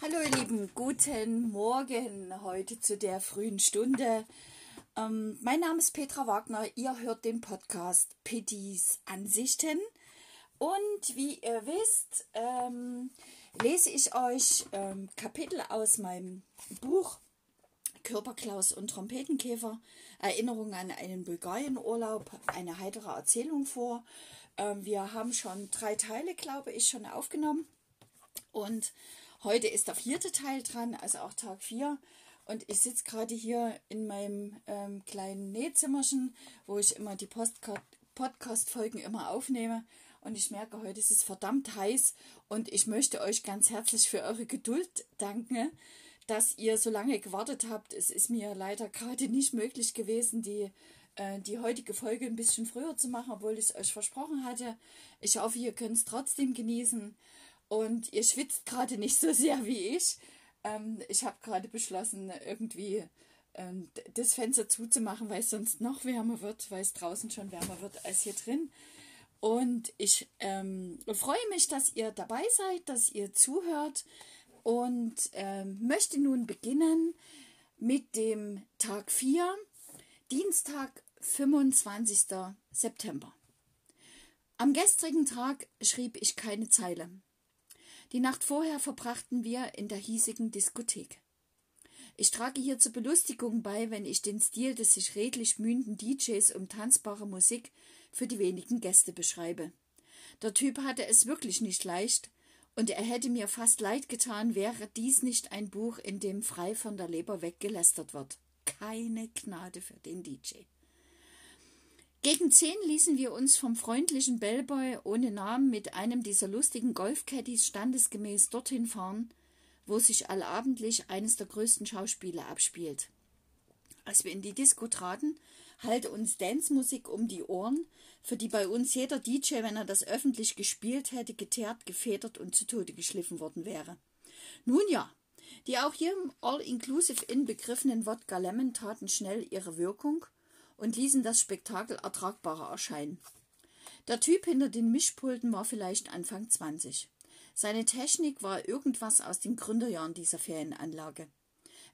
Hallo ihr Lieben, guten Morgen heute zu der frühen Stunde. Ähm, mein Name ist Petra Wagner, ihr hört den Podcast Pittys Ansichten. Und wie ihr wisst, ähm, lese ich euch ähm, Kapitel aus meinem Buch Körperklaus und Trompetenkäfer, Erinnerung an einen Bulgarienurlaub, eine heitere Erzählung vor. Ähm, wir haben schon drei Teile, glaube ich, schon aufgenommen. Und heute ist der vierte Teil dran, also auch Tag 4. Und ich sitze gerade hier in meinem ähm, kleinen Nähzimmerchen, wo ich immer die Podcast-Folgen immer aufnehme. Und ich merke, heute ist es verdammt heiß. Und ich möchte euch ganz herzlich für eure Geduld danken, dass ihr so lange gewartet habt. Es ist mir leider gerade nicht möglich gewesen, die äh, die heutige Folge ein bisschen früher zu machen, obwohl ich es euch versprochen hatte. Ich hoffe, ihr könnt es trotzdem genießen und ihr schwitzt gerade nicht so sehr wie ich. Ähm, ich habe gerade beschlossen, irgendwie ähm, das Fenster zuzumachen, weil es sonst noch wärmer wird, weil es draußen schon wärmer wird als hier drin. Und ich ähm, freue mich, dass ihr dabei seid, dass ihr zuhört und ähm, möchte nun beginnen mit dem Tag 4, Dienstag, 25. September. Am gestrigen Tag schrieb ich keine Zeile. Die Nacht vorher verbrachten wir in der hiesigen Diskothek. Ich trage hier zur Belustigung bei, wenn ich den Stil des sich redlich mühenden DJs um tanzbare Musik für die wenigen Gäste beschreibe. Der Typ hatte es wirklich nicht leicht, und er hätte mir fast leid getan, wäre dies nicht ein Buch, in dem frei von der Leber weggelästert wird. Keine Gnade für den DJ. Gegen zehn ließen wir uns vom freundlichen Bellboy ohne Namen mit einem dieser lustigen Golfcaddies standesgemäß dorthin fahren, wo sich allabendlich eines der größten Schauspiele abspielt. Als wir in die Disco traten, hallte uns Dancemusik um die Ohren, für die bei uns jeder DJ, wenn er das öffentlich gespielt hätte, geteert, gefedert und zu Tode geschliffen worden wäre. Nun ja, die auch hier im All-Inclusive inbegriffenen Wodka Lemon taten schnell ihre Wirkung – und ließen das Spektakel ertragbarer erscheinen. Der Typ hinter den Mischpulten war vielleicht Anfang 20. Seine Technik war irgendwas aus den Gründerjahren dieser Ferienanlage.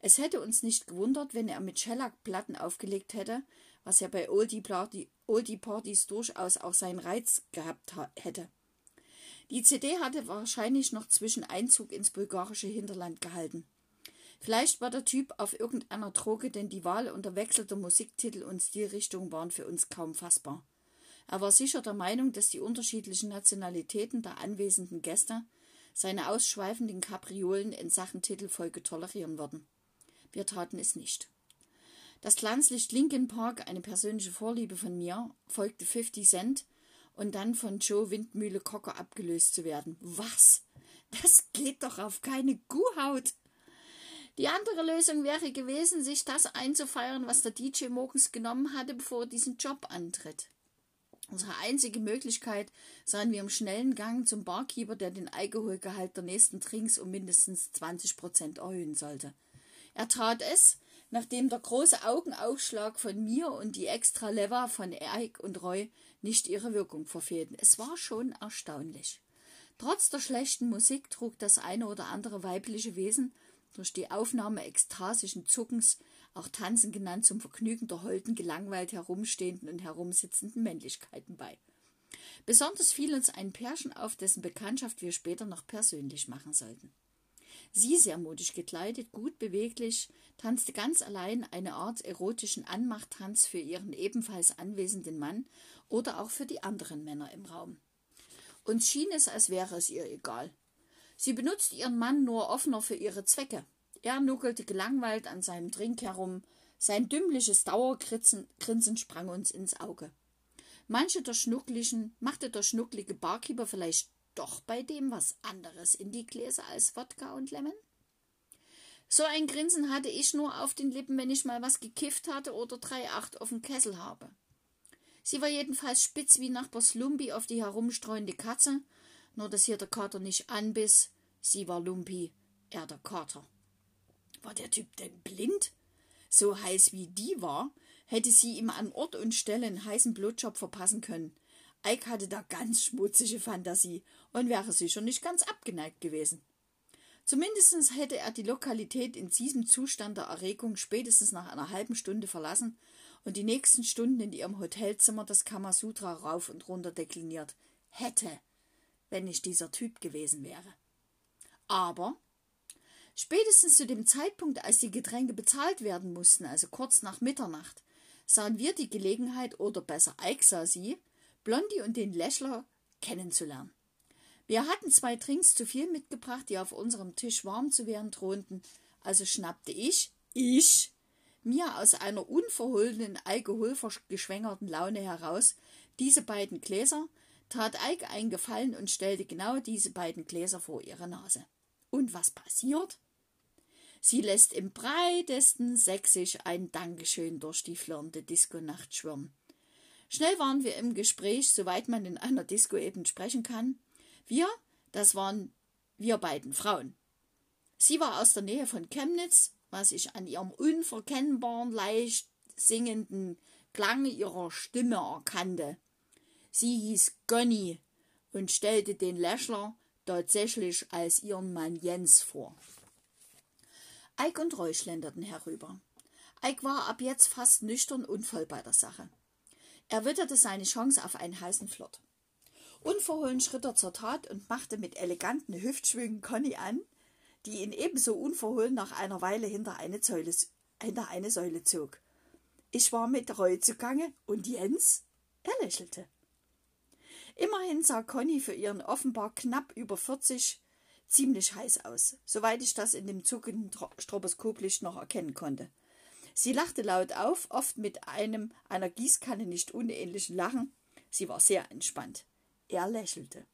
Es hätte uns nicht gewundert, wenn er mit Shellac-Platten aufgelegt hätte, was ja bei Oldie-Partys durchaus auch seinen Reiz gehabt hätte. Die CD hatte wahrscheinlich noch zwischen Einzug ins bulgarische Hinterland gehalten. Vielleicht war der Typ auf irgendeiner Droge, denn die Wahl unter wechselnder Musiktitel und Stilrichtung waren für uns kaum fassbar. Er war sicher der Meinung, dass die unterschiedlichen Nationalitäten der anwesenden Gäste seine ausschweifenden Kapriolen in Sachen Titelfolge tolerieren würden. Wir taten es nicht. Das Glanzlicht Linkin Park, eine persönliche Vorliebe von mir, folgte 50 Cent und dann von Joe Windmühle Cocker abgelöst zu werden. Was? Das geht doch auf keine Kuhhaut! Die andere Lösung wäre gewesen, sich das einzufeiern, was der DJ morgens genommen hatte, bevor er diesen Job antritt. Unsere einzige Möglichkeit sahen wir im schnellen Gang zum Barkeeper, der den Alkoholgehalt der nächsten Trinks um mindestens 20 Prozent erhöhen sollte. Er tat es, nachdem der große Augenaufschlag von mir und die extra Lever von Erik und Roy nicht ihre Wirkung verfehlten. Es war schon erstaunlich. Trotz der schlechten Musik trug das eine oder andere weibliche Wesen durch die Aufnahme ekstasischen Zuckens, auch Tanzen genannt, zum Vergnügen der holden, gelangweilt herumstehenden und herumsitzenden Männlichkeiten bei. Besonders fiel uns ein Pärchen auf, dessen Bekanntschaft wir später noch persönlich machen sollten. Sie, sehr modisch gekleidet, gut beweglich, tanzte ganz allein eine Art erotischen Anmachtanz für ihren ebenfalls anwesenden Mann oder auch für die anderen Männer im Raum. Uns schien es, als wäre es ihr egal. Sie benutzte ihren Mann nur offener für ihre Zwecke. Er nuckelte gelangweilt an seinem Trink herum. Sein dümmliches Dauergrinsen sprang uns ins Auge. Manche der Schnuckligen machte der schnucklige Barkeeper vielleicht doch bei dem was anderes in die Gläser als Wodka und Lemon? So ein Grinsen hatte ich nur auf den Lippen, wenn ich mal was gekifft hatte oder drei Acht auf dem Kessel habe. Sie war jedenfalls spitz wie Nachbar Slumbi auf die herumstreuende Katze nur dass hier der Kater nicht anbiss. Sie war Lumpi, er der Kater. War der Typ denn blind? So heiß wie die war, hätte sie ihm an Ort und Stelle einen heißen Blutjob verpassen können. Ike hatte da ganz schmutzige Fantasie und wäre sicher nicht ganz abgeneigt gewesen. Zumindest hätte er die Lokalität in diesem Zustand der Erregung spätestens nach einer halben Stunde verlassen und die nächsten Stunden in ihrem Hotelzimmer das Kamasutra rauf und runter dekliniert hätte, wenn ich dieser Typ gewesen wäre. Aber spätestens zu dem Zeitpunkt, als die Getränke bezahlt werden mussten, also kurz nach Mitternacht, sahen wir die Gelegenheit, oder besser Ike sah sie, Blondie und den Läschler kennenzulernen. Wir hatten zwei Trinks zu viel mitgebracht, die auf unserem Tisch warm zu werden drohten, also schnappte ich, ich, mir aus einer unverhohlenen, alkoholgeschwängerten Laune heraus diese beiden Gläser, tat Eike einen Gefallen und stellte genau diese beiden Gläser vor ihre Nase. Und was passiert? Sie lässt im breitesten Sächsisch ein Dankeschön durch die flirrende Diskonacht schwirren. Schnell waren wir im Gespräch, soweit man in einer Disco eben sprechen kann. Wir, das waren wir beiden Frauen. Sie war aus der Nähe von Chemnitz, was ich an ihrem unverkennbaren, leicht singenden Klang ihrer Stimme erkannte. Sie hieß Gonny und stellte den Läschler tatsächlich als ihren Mann Jens vor. Eik und Roy schlenderten herüber. Eik war ab jetzt fast nüchtern und voll bei der Sache. Er witterte seine Chance auf einen heißen Flirt. Unverhohlen schritt er zur Tat und machte mit eleganten Hüftschwüngen Conny an, die ihn ebenso unverhohlen nach einer Weile hinter eine, Säule, hinter eine Säule zog. Ich war mit Roy zugange und Jens? Er lächelte. Immerhin sah Conny für ihren offenbar knapp über 40 ziemlich heiß aus, soweit ich das in dem zuckenden Stroboskoplicht noch erkennen konnte. Sie lachte laut auf, oft mit einem einer Gießkanne nicht unähnlichen Lachen. Sie war sehr entspannt. Er lächelte.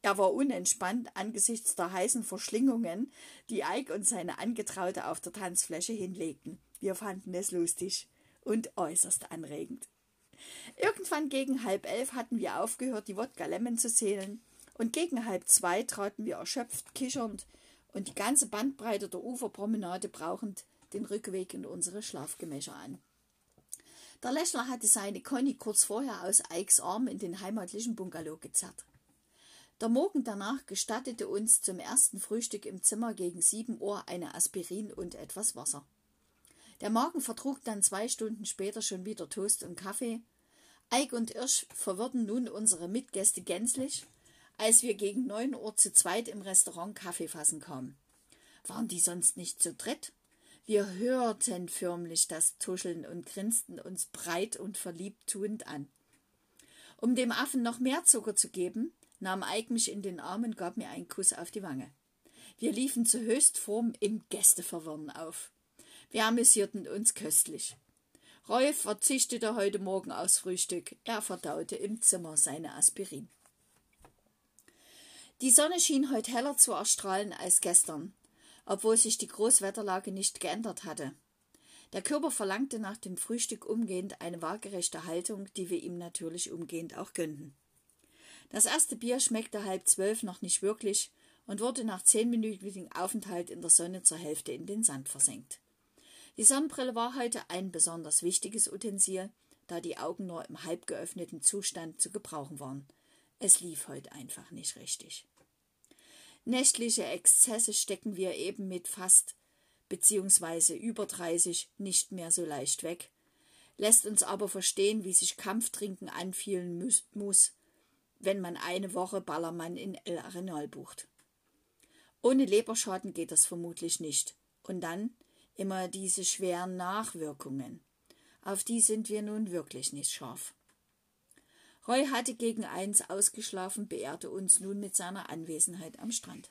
Er war unentspannt angesichts der heißen Verschlingungen, die Ike und seine Angetraute auf der Tanzfläche hinlegten. Wir fanden es lustig und äußerst anregend. Irgendwann gegen halb elf hatten wir aufgehört, die Wodka Lemon zu zählen und gegen halb zwei traten wir erschöpft, kichernd und die ganze Bandbreite der Uferpromenade brauchend den Rückweg in unsere Schlafgemächer an. Der Lächler hatte seine Conny kurz vorher aus Ikes Arm in den heimatlichen Bungalow gezerrt. Der Morgen danach gestattete uns zum ersten Frühstück im Zimmer gegen sieben Uhr eine Aspirin und etwas Wasser. Der Magen vertrug dann zwei Stunden später schon wieder Toast und Kaffee. Eik und Irsch verwirrten nun unsere Mitgäste gänzlich als wir gegen neun Uhr zu zweit im Restaurant Kaffee fassen kamen. Waren die sonst nicht zu dritt? Wir hörten förmlich das Tuscheln und grinsten uns breit und verliebt tuend an. Um dem Affen noch mehr Zucker zu geben, nahm Eik mich in den Arm und gab mir einen Kuss auf die Wange. Wir liefen zu Höchstform im Gästeverwirren auf. Wir amüsierten uns köstlich. Rolf verzichtete heute Morgen aufs Frühstück. Er verdaute im Zimmer seine Aspirin. Die Sonne schien heute heller zu erstrahlen als gestern, obwohl sich die Großwetterlage nicht geändert hatte. Der Körper verlangte nach dem Frühstück umgehend eine waagerechte Haltung, die wir ihm natürlich umgehend auch gönnten. Das erste Bier schmeckte halb zwölf noch nicht wirklich und wurde nach zehnminütigem Aufenthalt in der Sonne zur Hälfte in den Sand versenkt. Die Sonnenbrille war heute ein besonders wichtiges Utensil, da die Augen nur im halb geöffneten Zustand zu gebrauchen waren. Es lief heute einfach nicht richtig. Nächtliche Exzesse stecken wir eben mit fast beziehungsweise über 30 nicht mehr so leicht weg, lässt uns aber verstehen, wie sich Kampftrinken anfühlen muss, wenn man eine Woche Ballermann in El Arenal bucht. Ohne Leberschaden geht das vermutlich nicht. Und dann immer diese schweren Nachwirkungen. Auf die sind wir nun wirklich nicht scharf. Roy hatte gegen eins ausgeschlafen, beehrte uns nun mit seiner Anwesenheit am Strand.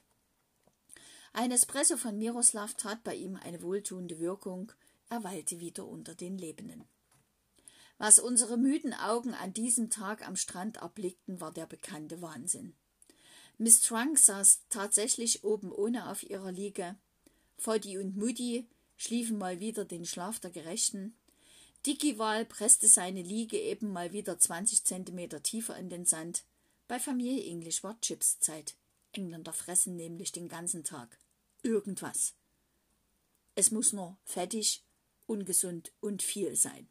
Ein Espresso von Miroslav tat bei ihm eine wohltuende Wirkung, er weilte wieder unter den Lebenden. Was unsere müden Augen an diesem Tag am Strand erblickten, war der bekannte Wahnsinn. Miss Trunk saß tatsächlich oben ohne auf ihrer Liege. Foddy und Mutti schliefen mal wieder den Schlaf der Gerechten. Digival presste seine Liege eben mal wieder 20 Zentimeter tiefer in den Sand. Bei Familie English war Chipszeit. Engländer fressen nämlich den ganzen Tag. Irgendwas. Es muss nur fettig, ungesund und viel sein.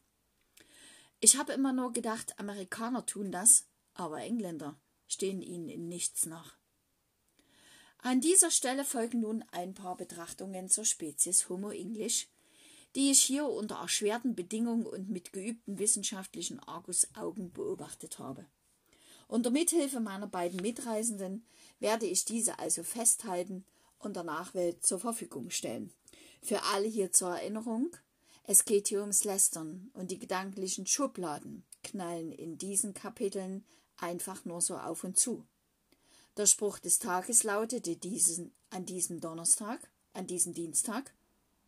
Ich habe immer nur gedacht, Amerikaner tun das, aber Engländer stehen ihnen in nichts nach. An dieser Stelle folgen nun ein paar Betrachtungen zur Spezies Homo English, die ich hier unter erschwerten Bedingungen und mit geübten wissenschaftlichen Argusaugen beobachtet habe. Unter Mithilfe meiner beiden Mitreisenden werde ich diese also festhalten und der Nachwelt zur Verfügung stellen. Für alle hier zur Erinnerung, es geht hier ums Lästern und die gedanklichen Schubladen knallen in diesen Kapiteln einfach nur so auf und zu. Der Spruch des Tages lautete diesen, an diesem Donnerstag, an diesem Dienstag,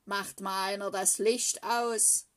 Macht mal einer das Licht aus!